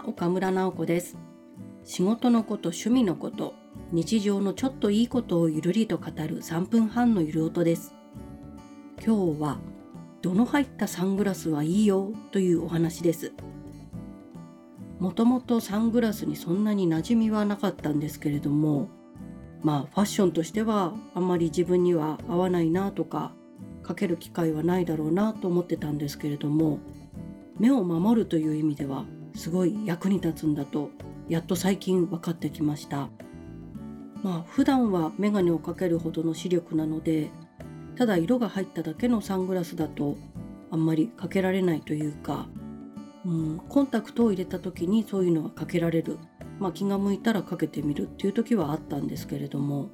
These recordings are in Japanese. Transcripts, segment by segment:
は岡村直子です。仕事のこと趣味のこと日常のちょっといいことをゆるりと語る3分半のゆる音です。今日は度の入ったサングラスはいいよというお話です。もともとサングラスにそんなに馴染みはなかったんですけれどもまあファッションとしてはあんまり自分には合わないなとかかける機会はないだろうなと思ってたんですけれども目を守るという意味ではすごい役に立つんだとやっと最近分かってきました。まあ普段は眼鏡をかけるほどの視力なのでただ色が入っただけのサングラスだとあんまりかけられないというか、うん、コンタクトを入れた時にそういうのはかけられる、まあ、気が向いたらかけてみるっていう時はあったんですけれども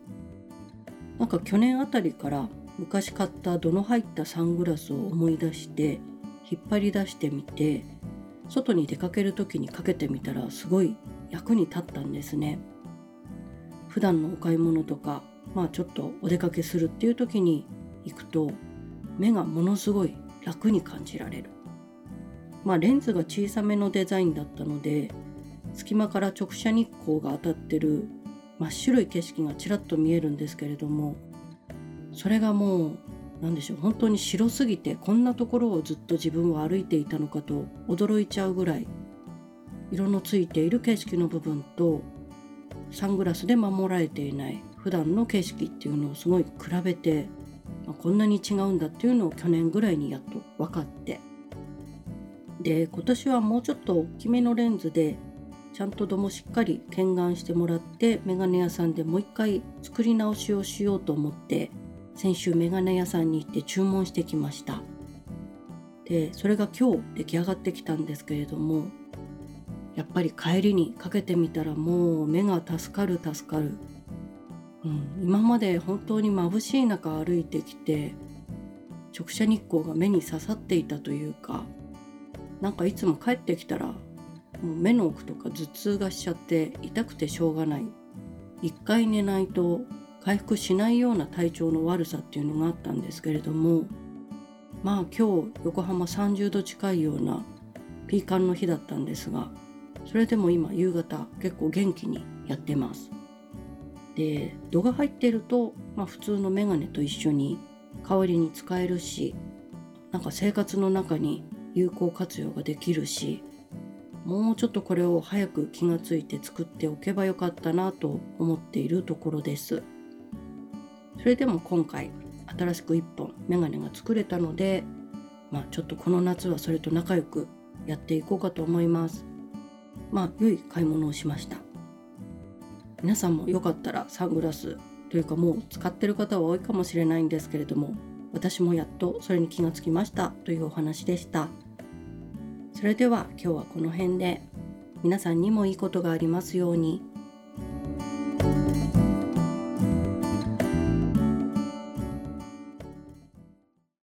なんか去年あたりから昔買った度の入ったサングラスを思い出して引っ張り出してみて外に出かける時にかけてみたらすごい役に立ったんですね。普段のお買い物とかまあちょっとお出かけするっていう時に行くと目がものすごい楽に感じられる。まあレンズが小さめのデザインだったので隙間から直射日光が当たってる真っ白い景色がちらっと見えるんですけれどもそれがもう何でしょう。本当に白すぎてこんなところをずっと自分は歩いていたのかと驚いちゃうぐらい色のついている景色の部分とサングラスで守られていない普段の景色っていうのをすごい比べて、まあ、こんなに違うんだっていうのを去年ぐらいにやっと分かって。で今年はもうちょっと大きめのレンズでちゃんと度もしっかり検眼してもらってメガネ屋さんでもう一回作り直しをしようと思って先週メガネ屋さんに行って注文してきました。でそれが今日出来上がってきたんですけれどもやっぱり帰りにかけてみたらもう目が助かる助かる、うん、今まで本当に眩しい中歩いてきて直射日光が目に刺さっていたというかなんかいつも帰ってきたらもう目の奥とか頭痛がしちゃって痛くてしょうがない。一回寝ないと回復しないような体調の悪さっていうのがあったんですけれどもまあ今日横浜30度近いようなピーカンの日だったんですがそれでも今夕方結構元気にやってます。で度が入ってると、まあ、普通のメガネと一緒に代わりに使えるしなんか生活の中に有効活用ができるしもうちょっとこれを早く気がついて作っておけばよかったなと思っているところです。それでも今回新しく1本メガネが作れたのでまあちょっとこの夏はそれと仲良くやっていこうかと思います。まあ良い買い物をしました。皆さんもよかったらサングラスというかもう使ってる方は多いかもしれないんですけれども私もやっとそれに気がつきましたというお話でした。それでは今日はこの辺で皆さんにもいいことがありますように。